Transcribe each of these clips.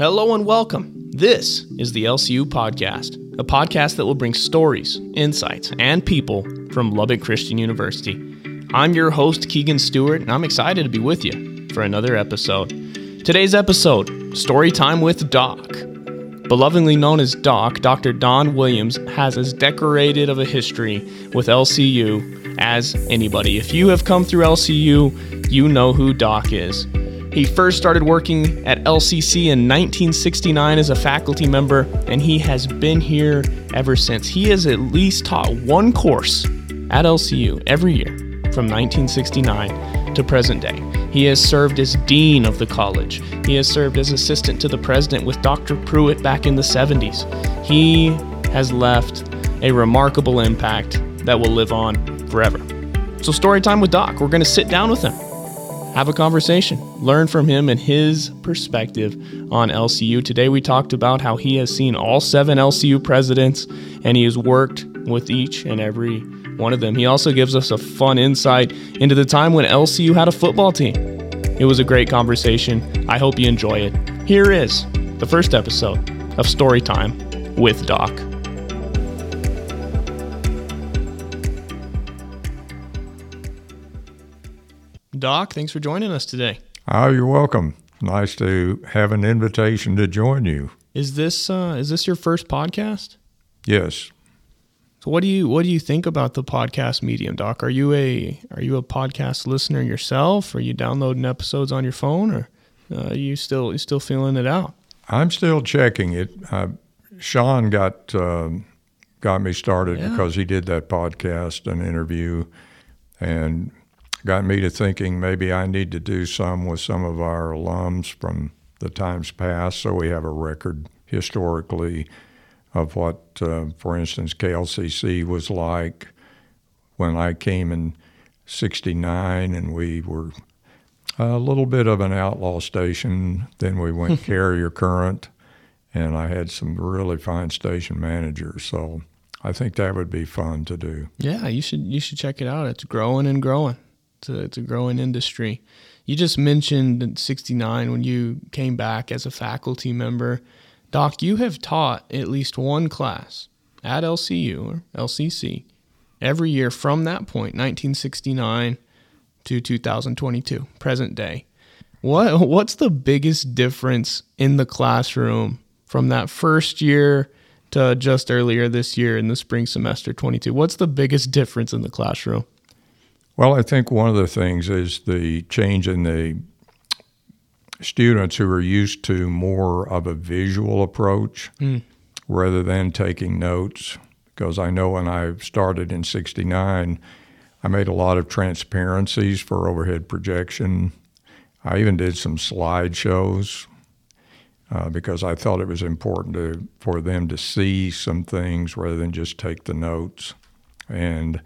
Hello and welcome. This is the LCU Podcast, a podcast that will bring stories, insights, and people from Lubbock Christian University. I'm your host, Keegan Stewart, and I'm excited to be with you for another episode. Today's episode Story Time with Doc. Belovedly known as Doc, Dr. Don Williams has as decorated of a history with LCU as anybody. If you have come through LCU, you know who Doc is. He first started working at LCC in 1969 as a faculty member, and he has been here ever since. He has at least taught one course at LCU every year from 1969 to present day. He has served as dean of the college. He has served as assistant to the president with Dr. Pruitt back in the 70s. He has left a remarkable impact that will live on forever. So, story time with Doc. We're going to sit down with him have a conversation, learn from him and his perspective on LCU. Today, we talked about how he has seen all seven LCU presidents and he has worked with each and every one of them. He also gives us a fun insight into the time when LCU had a football team. It was a great conversation. I hope you enjoy it. Here is the first episode of Storytime with Doc. Doc, thanks for joining us today. Oh, you're welcome. Nice to have an invitation to join you. Is this uh, is this your first podcast? Yes. So what do you what do you think about the podcast medium, Doc? Are you a are you a podcast listener yourself? Are you downloading episodes on your phone, or uh, are you still you still feeling it out? I'm still checking it. Uh, Sean got uh, got me started yeah. because he did that podcast and interview, and got me to thinking maybe I need to do some with some of our alums from the times past so we have a record historically of what, uh, for instance, KLCC was like when I came in 69 and we were a little bit of an outlaw station. Then we went carrier current and I had some really fine station managers. So I think that would be fun to do. Yeah, you should you should check it out. It's growing and growing. It's a, growing industry. You just mentioned in 69 when you came back as a faculty member. Doc, you have taught at least one class at LCU or LCC every year from that point, 1969 to 2022, present day. What what's the biggest difference in the classroom from that first year to just earlier this year in the spring semester 22? What's the biggest difference in the classroom? Well, I think one of the things is the change in the students who are used to more of a visual approach mm. rather than taking notes. Because I know when I started in 69, I made a lot of transparencies for overhead projection. I even did some slideshows uh, because I thought it was important to, for them to see some things rather than just take the notes. And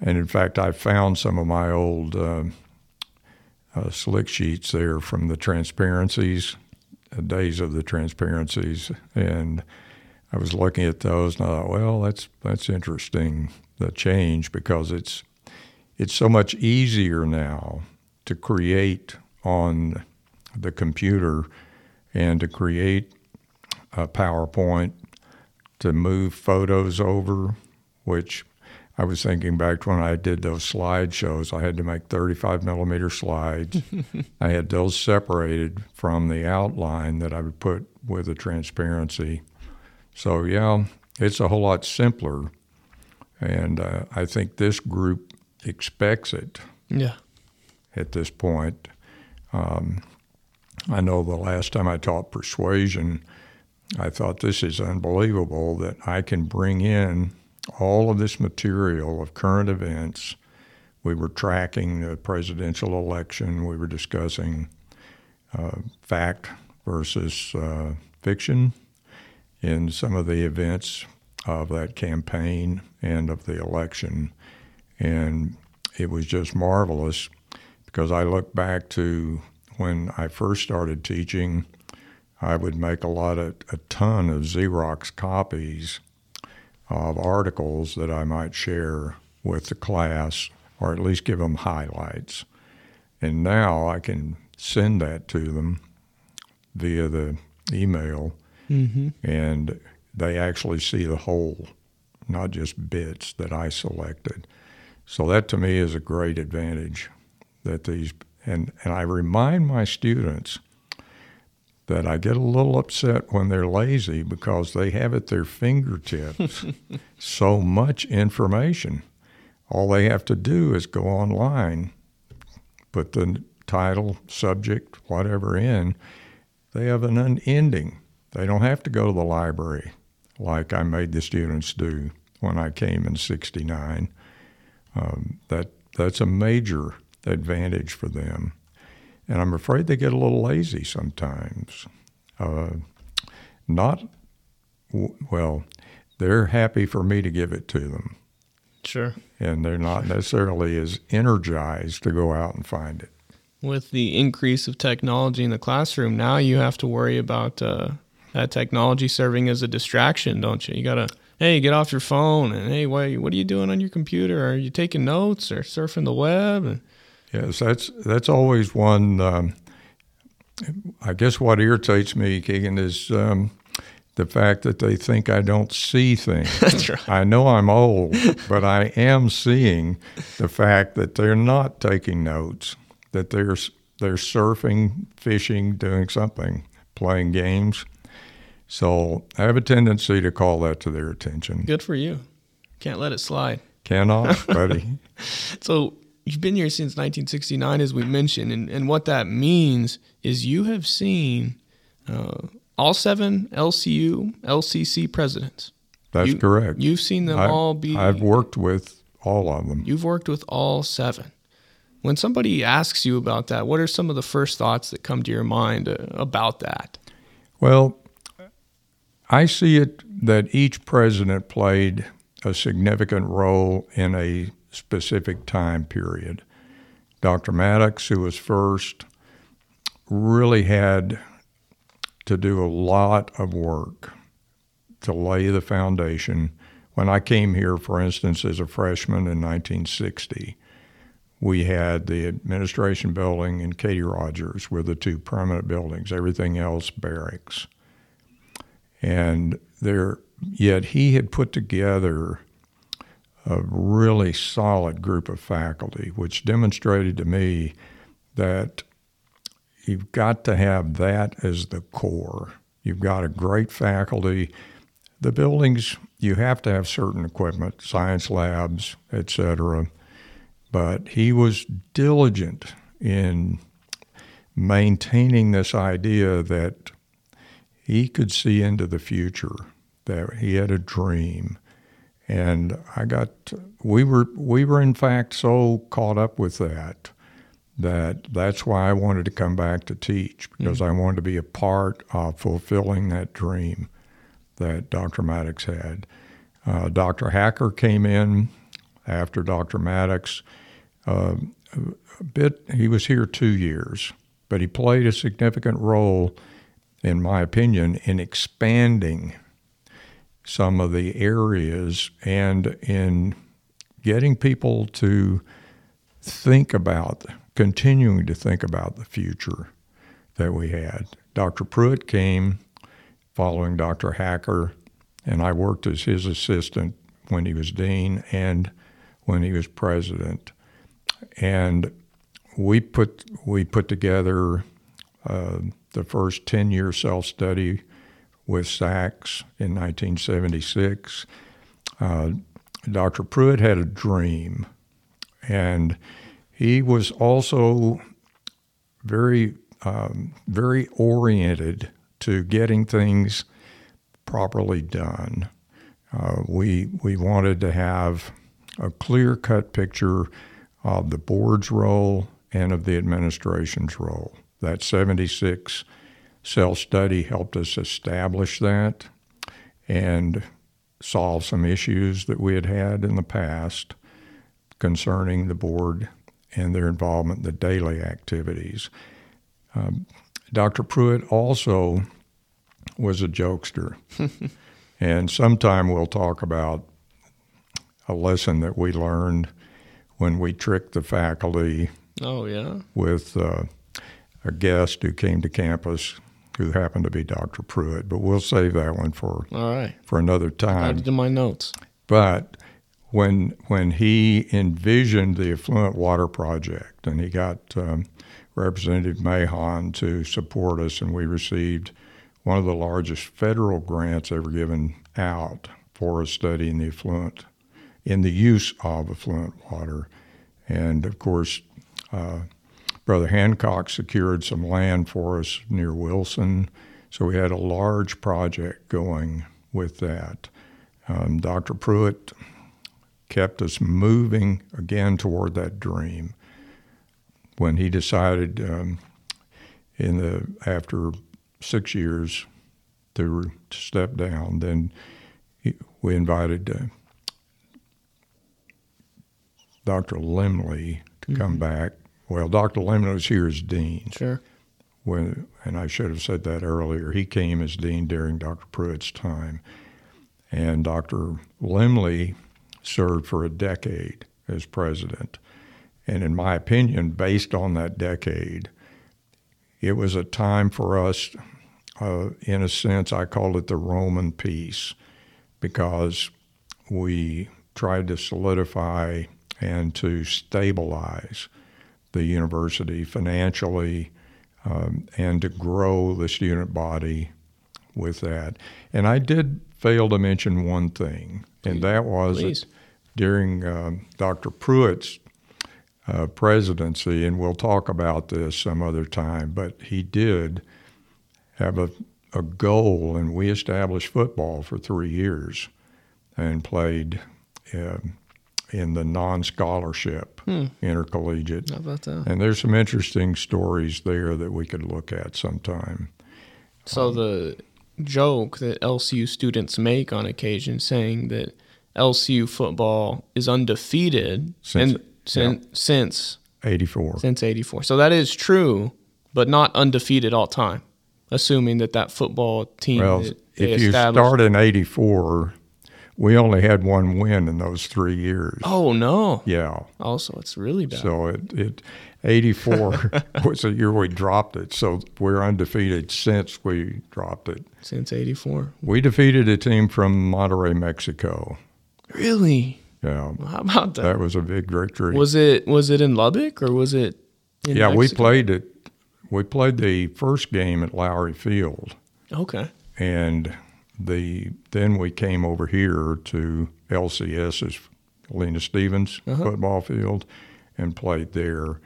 and in fact, I found some of my old uh, uh, slick sheets there from the transparencies, uh, days of the transparencies, and I was looking at those and I thought, well, that's that's interesting the change because it's it's so much easier now to create on the computer and to create a PowerPoint to move photos over, which I was thinking back to when I did those slide shows. I had to make 35 millimeter slides. I had those separated from the outline that I would put with the transparency. So, yeah, it's a whole lot simpler. And uh, I think this group expects it. Yeah. At this point. Um, I know the last time I taught persuasion, I thought this is unbelievable that I can bring in all of this material of current events. We were tracking the presidential election. We were discussing uh, fact versus uh, fiction in some of the events of that campaign and of the election. And it was just marvelous because I look back to when I first started teaching, I would make a lot of a ton of Xerox copies of articles that I might share with the class or at least give them highlights. And now I can send that to them via the email, mm-hmm. and they actually see the whole, not just bits that I selected. So that to me is a great advantage that these and and I remind my students that I get a little upset when they're lazy because they have at their fingertips so much information. All they have to do is go online, put the title, subject, whatever in. They have an unending. They don't have to go to the library like I made the students do when I came in '69. Um, that that's a major advantage for them. And I'm afraid they get a little lazy sometimes. Uh, not, well, they're happy for me to give it to them. Sure. And they're not necessarily as energized to go out and find it. With the increase of technology in the classroom, now you have to worry about uh, that technology serving as a distraction, don't you? You got to, hey, get off your phone, and hey, what, what are you doing on your computer? Are you taking notes or surfing the web? And, Yes, that's that's always one. Um, I guess what irritates me, Keegan, is um, the fact that they think I don't see things. That's right. I know I'm old, but I am seeing the fact that they're not taking notes, that they're they're surfing, fishing, doing something, playing games. So I have a tendency to call that to their attention. Good for you. Can't let it slide. Cannot, buddy. so you've been here since 1969, as we mentioned, and, and what that means is you have seen uh, all seven LCU, LCC presidents. That's you, correct. You've seen them I've, all be. I've worked with all of them. You've worked with all seven. When somebody asks you about that, what are some of the first thoughts that come to your mind uh, about that? Well, I see it that each president played a significant role in a specific time period. Dr. Mattox, who was first, really had to do a lot of work to lay the foundation. When I came here, for instance, as a freshman in 1960, we had the administration building and Katie Rogers were the two permanent buildings, everything else barracks. And there, yet he had put together a really solid group of faculty, which demonstrated to me that you've got to have that as the core. You've got a great faculty. The buildings, you have to have certain equipment, science labs, etc. But he was diligent in maintaining this idea that he could see into the future, that he had a dream and I got we were we were in fact so caught up with that that that's why I wanted to come back to teach because mm-hmm. I wanted to be a part of fulfilling that dream that Dr. Mattox had. Uh, Dr. Hacker came in after Dr. Mattox. Uh, a bit he was here two years, but he played a significant role, in my opinion, in expanding some of the areas and in getting people to think about, continuing to think about the future that we had. Dr. Pruitt came following Dr. Hacker, and I worked as his assistant when he was dean and when he was president. And we put we put together uh, the first ten year self study with SACS in 1976. Uh, Dr. Pruitt had a dream, and he was also very, um, very oriented to getting things properly done. Uh, we we wanted to have a clear cut picture of the board's role and of the administration's role. That 76 Self study helped us establish that and solve some issues that we had had in the past concerning the board and their involvement in the daily activities. Um, Dr. Pruitt also was a jokester. and sometime we'll talk about a lesson that we learned when we tricked the faculty. Oh, yeah. With uh, a guest who came to campus who happened to be Dr. Pruitt, but we'll save that one for All right. for another time. Added to my notes. But when when he envisioned the effluent water project, and he got um, Representative Mahon to support us, and we received one of the largest federal grants ever given out for a study in the effluent, in the use of effluent water, and of course. Uh, Brother Hancock secured some land for us near Wilson, so we had a large project going with that. Um, Dr. Pruitt kept us moving again toward that dream. When he decided um, in the after six years to, step down, then he, we invited uh, Dr. Lemley to come back. Well, Dr. Lemley was here as dean Sure. when, and I should have said that earlier. He came as dean during Dr. Pruitt's time, and Dr. Lemley served for a decade as president. And in my opinion, based on that decade, it was a time for us, uh, in a sense, I called it the Roman peace, because we tried to solidify and to stabilize the university financially um, and to grow the student body with that. And I did fail to mention one thing, and that was that during um, Dr. Pruitt's uh, presidency, and we'll talk about this some other time, but he did have a, a goal, and we established football for three years and played um in the non scholarship hmm. intercollegiate. How about that? And there's some interesting stories there that we could look at sometime. So the joke that LCU students make on occasion, saying that LCU football is undefeated Since- and since since 84. since '84. So that is true, but not undefeated all time. Assuming that that football team Well, if you start in 84, we only had one win in those three years. oh no! Yeah. Oh, also, it's really bad. So it, it 84 was the year we dropped it. So we're undefeated since we dropped it. since '84. We defeated a team from Monterrey, Mexico. Really? Yeah. How about that? That was a big victory. Was it was it in Lubbock or was it? In yeah, we played it. We played the first game at Lowrey Field. Okay. and the then we came over here to LCS's Lena Stevens Uh-huh. football field and played there.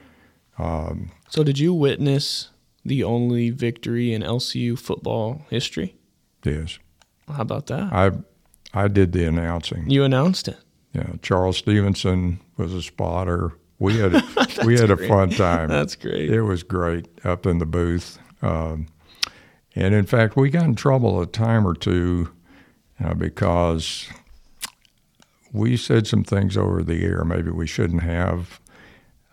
So did you witness the only victory in LCU football history? Yes, How about that? I I did the announcing. You announced it. Yeah, Charles Stevenson was a spotter. We had a, we had a fun time. That's great. It was great up in the booth. Um, and in fact, we got in trouble a time or two uh, because we said some things over the air maybe we shouldn't have.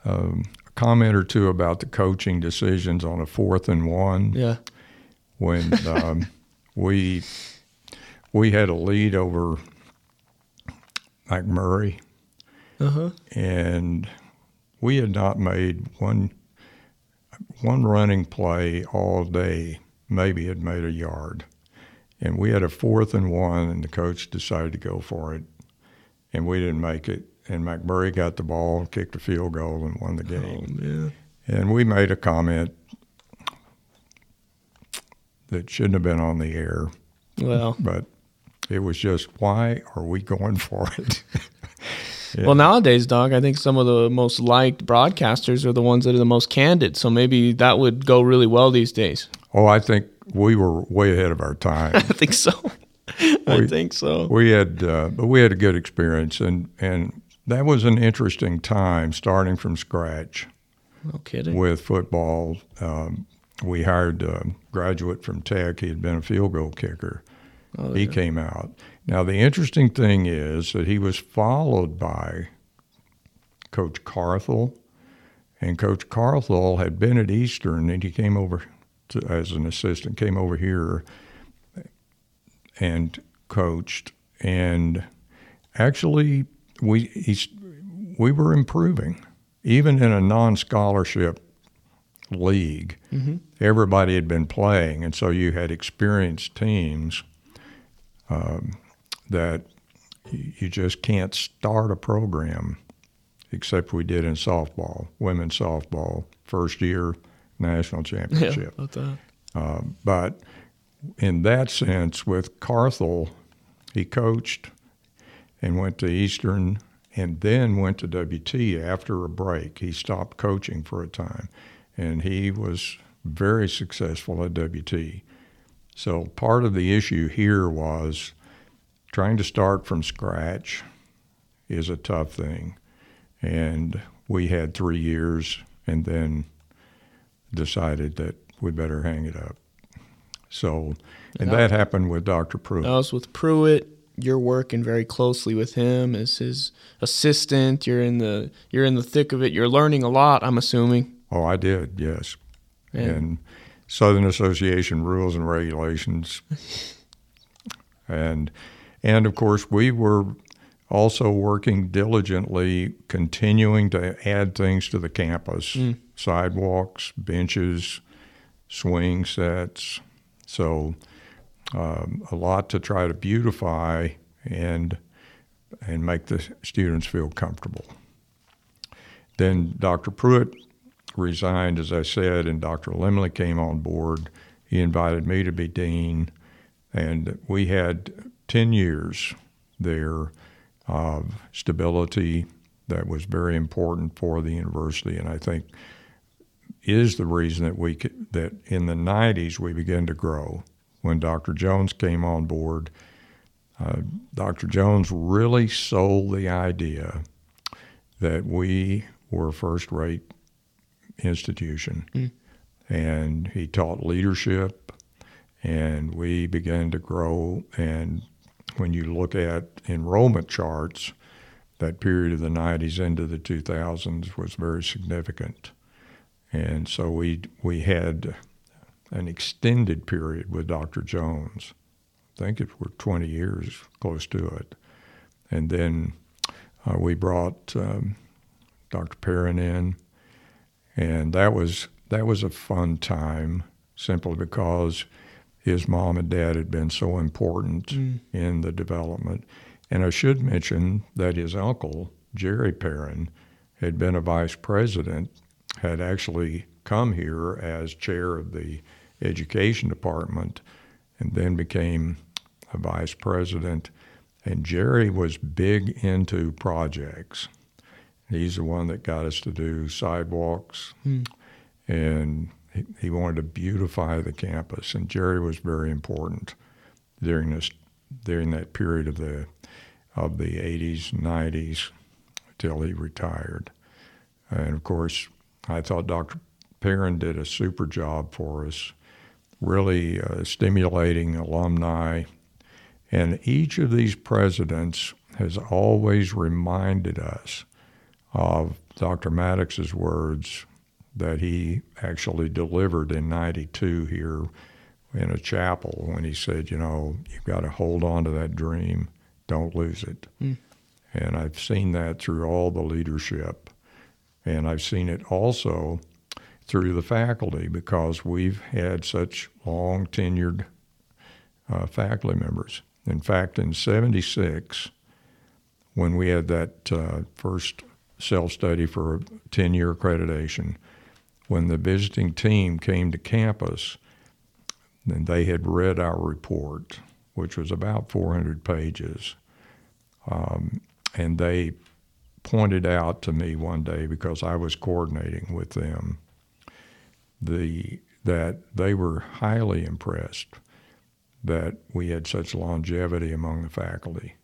Um, a comment or two about the coaching decisions on a fourth and one Yeah. when um, we we had a lead over McMurry Uh huh. and we had not made one one running play all day. Maybe had made a yard, and we had a fourth and one, and the coach decided to go for it, and we didn't make it. And McMurry got the ball, kicked a field goal, and won the Oh game. man. And we made a comment that shouldn't have been on the air, Well, but it was just why are we going for it? Yeah. well nowadays, Doc, I think some of the most liked broadcasters are the ones that are the most candid. So maybe that would go really well these days. Oh, I think we were way ahead of our time. I think so. I We- think so. we had, uh, but we had a good experience, and and that was an interesting time, starting from scratch No kidding. with football. Um, we hired a graduate from Tech. He had been a field goal kicker. Oh, he came out. Now the interesting thing is that he was followed by Coach Carthel, and Coach Carthel had been at Eastern, and he came over to, as an assistant, came over here and coached, and actually we he's, we were improving, even in a non-scholarship league. Everybody had been playing, and so you had experienced teams um, that you just can't start a program except we did in softball, women's softball, first year national championship. that. Um, but in that sense, with Carthel, he coached and went to Eastern and then went to WT after a break. He stopped coaching for a time and he was very successful at WT. So part of the issue here was trying to start from scratch is a tough thing. And we had three years and then decided that we'd better hang it up. So, and that happened with Dr. Pruitt. That was with Pruitt. You're working very closely with him as his assistant. You're in the you're in the thick of it. You're learning a lot. I'm assuming. Oh, I did, yes. And, And Southern Association rules and regulations. and and of course we were also working diligently continuing to add things to the campus. Mm. Sidewalks, benches, swing sets. So um, a lot to try to beautify and and make the students feel comfortable. Then Dr. Pruitt resigned, as I said, and Dr. Lemley came on board. He invited me to be dean, and we had 10 years there of stability that was very important for the university, and I think is the reason that we that in the 90s we began to grow. When Dr. Jones came on board, uh, Dr. Jones really sold the idea that we were a first-rate institution, and he taught leadership, and we began to grow. And when you look at enrollment charts, that period of the 90s into the 2000s was very significant. And so we we had an extended period with Dr. Jones. I think it were 20 years, close to it. And then uh, we brought um, Dr. Perrin in, and that was that was a fun time, simply because his mom and dad had been so important in the development. And I should mention that his uncle, Jerry Perrin, had been a vice president, had actually come here as chair of the education department, and then became a vice president. And Jerry was big into projects. He's the one that got us to do sidewalks, hmm. and he, he wanted to beautify the campus. And Jerry was very important during this during that period of the of the 80s, 90s, till he retired. And of course, I thought Dr. Perrin did a super job for us, really uh, stimulating alumni. And each of these presidents has always reminded us of Dr. Mattox's words that he actually delivered in 92 here in a chapel when he said, you know, you've got to hold on to that dream, don't lose it. And I've seen that through all the leadership. And I've seen it also through the faculty because we've had such long tenured uh, faculty members. In fact, in 76, when we had that uh, first self study for 10 year accreditation, when the visiting team came to campus, then they had read our report, which was about 400 pages. Um, and they pointed out to me one day because I was coordinating with them the that they were highly impressed that we had such longevity among the faculty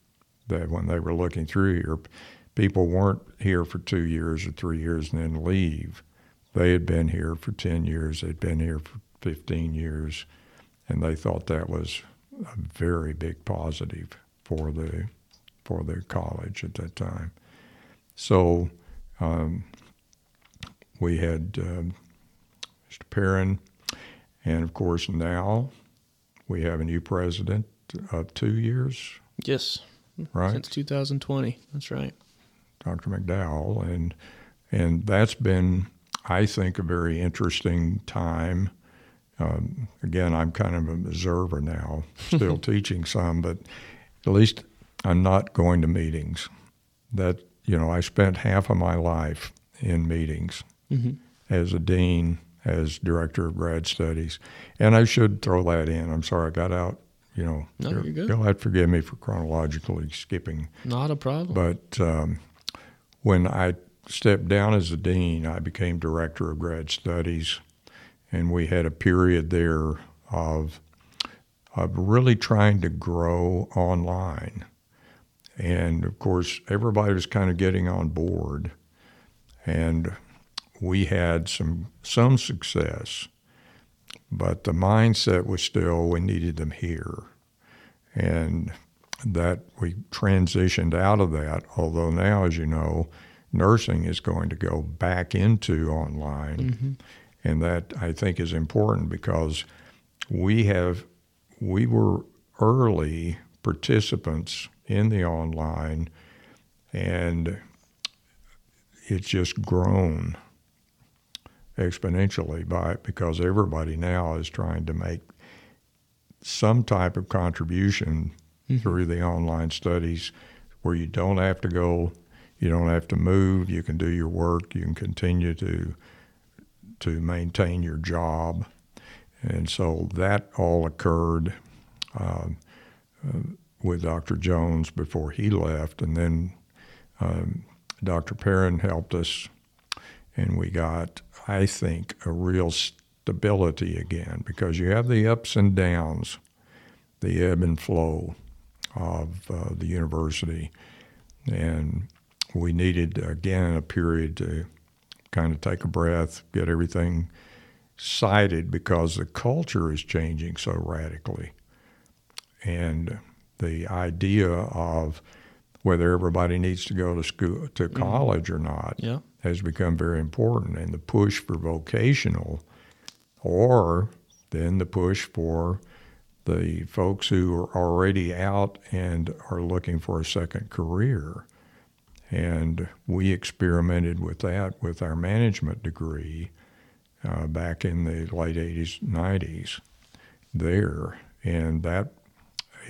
that when they were looking through here people weren't here for 2 years or 3 years and then leave. They had been here for 10 years they'd been here for 15 years and they thought that was a very big positive for the for the college at that time so um, we had um, Mr. Perrin, and of course now we have a new president of two years, Yes, right? since 2020. That's right. Dr. McDowell, and and that's been I think, a very interesting time. Um, again, I'm kind of an observer now, still teaching some, but at least I'm not going to meetings. That you know, I spent half of my life in meetings mm-hmm. as a dean, as director of grad studies, and I should throw that in. I'm sorry I got out. You know, no, you're good. You'll have to forgive me for chronologically skipping. Not a problem. But um, when I stepped down as a dean, I became director of grad studies, and we had a period there of of really trying to grow online. And of course, everybody was kind of getting on board, and we had some some success, but the mindset was still we needed them here, and that we transitioned out of that. Although now, as you know, nursing is going to go back into online. Mm-hmm. And that I think is important because we have we were early participants in the online and it's just grown exponentially by because everybody now is trying to make some type of contribution mm-hmm. through the online studies where you don't have to go you don't have to move. You can do your work. You can continue to to maintain your job, and so that all occurred uh, uh, with Dr. Jones before he left, and then um, Dr. Perrin helped us, and we got, I think, a real stability again because you have the ups and downs, the ebb and flow of uh, the university, and we needed again a period to kind of take a breath, get everything sighted because the culture is changing so radically. And the idea of whether everybody needs to go to school to mm-hmm. college mm-hmm. or not yeah. has become very important and the push for vocational or then the push for the folks who are already out and are looking for a second career and we experimented with that with our management degree uh, back in the late 80s, 90s there. And that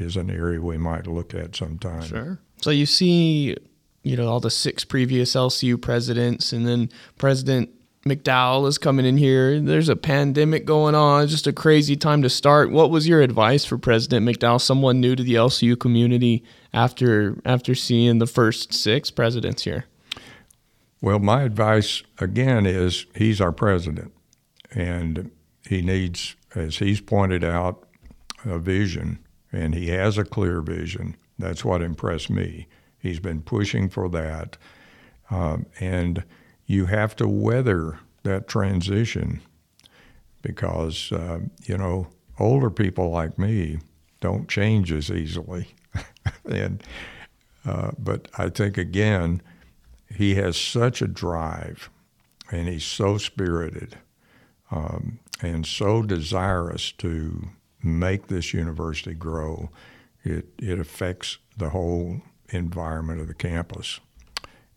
is an area we might look at sometime. Sure. So you see, you know, all the six previous LCU presidents, and then President McDowell is coming in here. There's a pandemic going on. It's just a crazy time to start. What was your advice for President McDowell, someone new to the LCU community, after after seeing the first six presidents here? Well, my advice again is he's our president, and he needs, as he's pointed out, a vision, and he has a clear vision. That's what impressed me. He's been pushing for that, um, and you have to weather that transition because, uh, you know, older people like me don't change as easily. and, uh, but I think, again, he has such a drive and he's so spirited um, and so desirous to make this university grow. It, it affects the whole environment of the campus.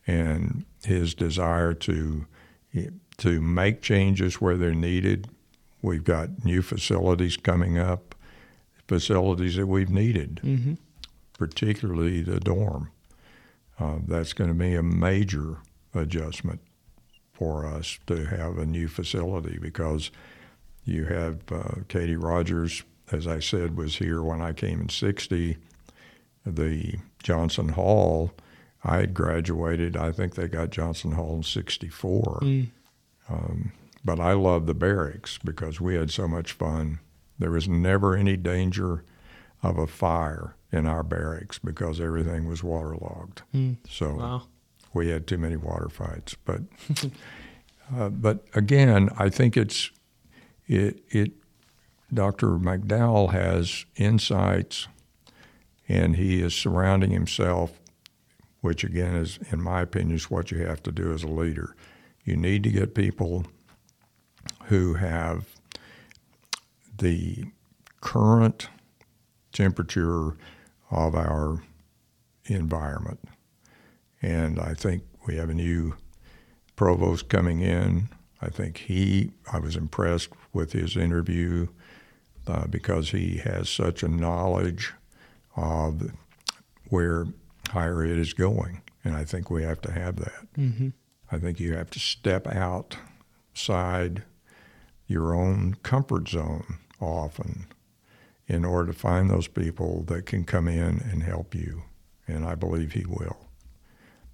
And his desire to to make changes where they're needed. We've got new facilities coming up, facilities that we've needed, mm-hmm. particularly the dorm. Uh, that's going to be a major adjustment for us to have a new facility because you have uh, Katie Rogers, as I said, was here when I came in 60. The Johnson Hall I had graduated. I think they got Johnson Hall in '64. Mm. Um, but I loved the barracks because we had so much fun. There was never any danger of a fire in our barracks because everything was waterlogged. Mm. So wow. we had too many water fights. But uh, but again, I think it's it it. Dr. McDowell has insights, and he is surrounding himself which again is, in my opinion, is what you have to do as a leader. You need to get people who have the current temperature of our environment. And I think we have a new provost coming in. I think he, I was impressed with his interview uh, because he has such a knowledge of where higher ed is going. And I think we have to have that. Mm-hmm. I think you have to step outside your own comfort zone often in order to find those people that can come in and help you. And I believe he will.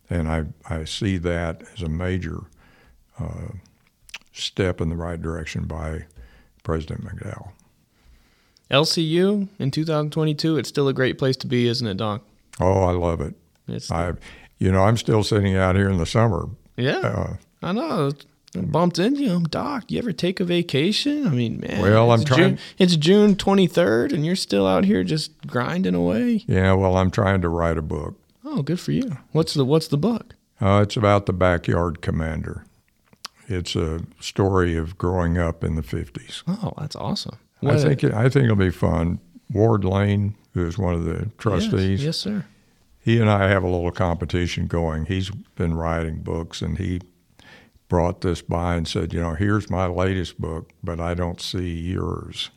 And I, I see that as a major uh, step in the right direction by President McDowell. LCU in 2022, it's still a great place to be, isn't it, Doc? Oh, I love it. It's I, you know, I'm still sitting out here in the summer. yeah, Uh, I know. I bumped into you, Doc. You ever take a vacation? I mean, man. Well, I'm trying- June, it's June 23rd, and you're still out here just grinding away. yeah, well, I'm trying to write a book. Oh, good for you. What's the What's the book? Uh, it's about the backyard commander. It's a story of growing up in the 50s. Oh, that's awesome. I think it, I think it'll be fun. Ward Lane, who is one of the trustees, Yes, sir. he and I have a little competition going. He's been writing books, and he brought this by and said, "You know, here's my latest book, but I don't see yours."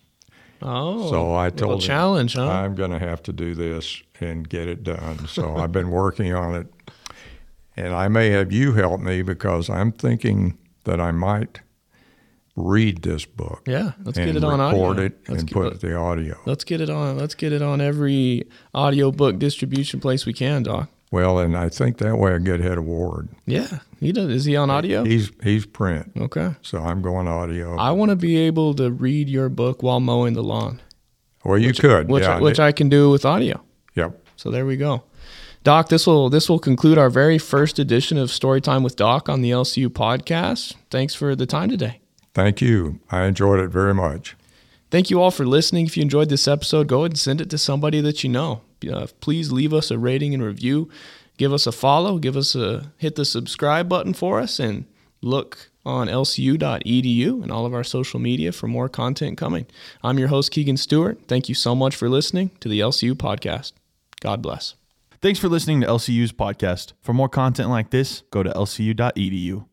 Oh, So I told him, challenge, huh? I'm going to have to do this and get it done. So I've been working on it. And I may have you help me because I'm thinking that I might read this book yeah, let's get it on record audio. it Let's and get, put the audio. let's get it on. Let's get it on every audiobook distribution place we can, Doc. Well, and I think that way I get ahead of Ward. Yeah, he does. Is he on audio? He's he's print, Okay. so I'm going audio. I want to be able to read your book while mowing the lawn, well, you could, which yeah. I, which I can do with audio. yep. So there we go. Doc, this will this will conclude our very first edition of Storytime with Doc on the LCU podcast. Thanks for the time today. Thank you. I enjoyed it very much. Thank you all for listening. If you enjoyed this episode, go ahead and send it to somebody that you know. Uh, please leave us a rating and review. Give us a follow. Give us a hit the subscribe button for us, and look on lcu.edu and all of our social media for more content coming. I'm your host Keegan Stewart. Thank you so much for listening to the LCU podcast. God bless. Thanks for listening to LCU's podcast. For more content like this, go to lcu.edu.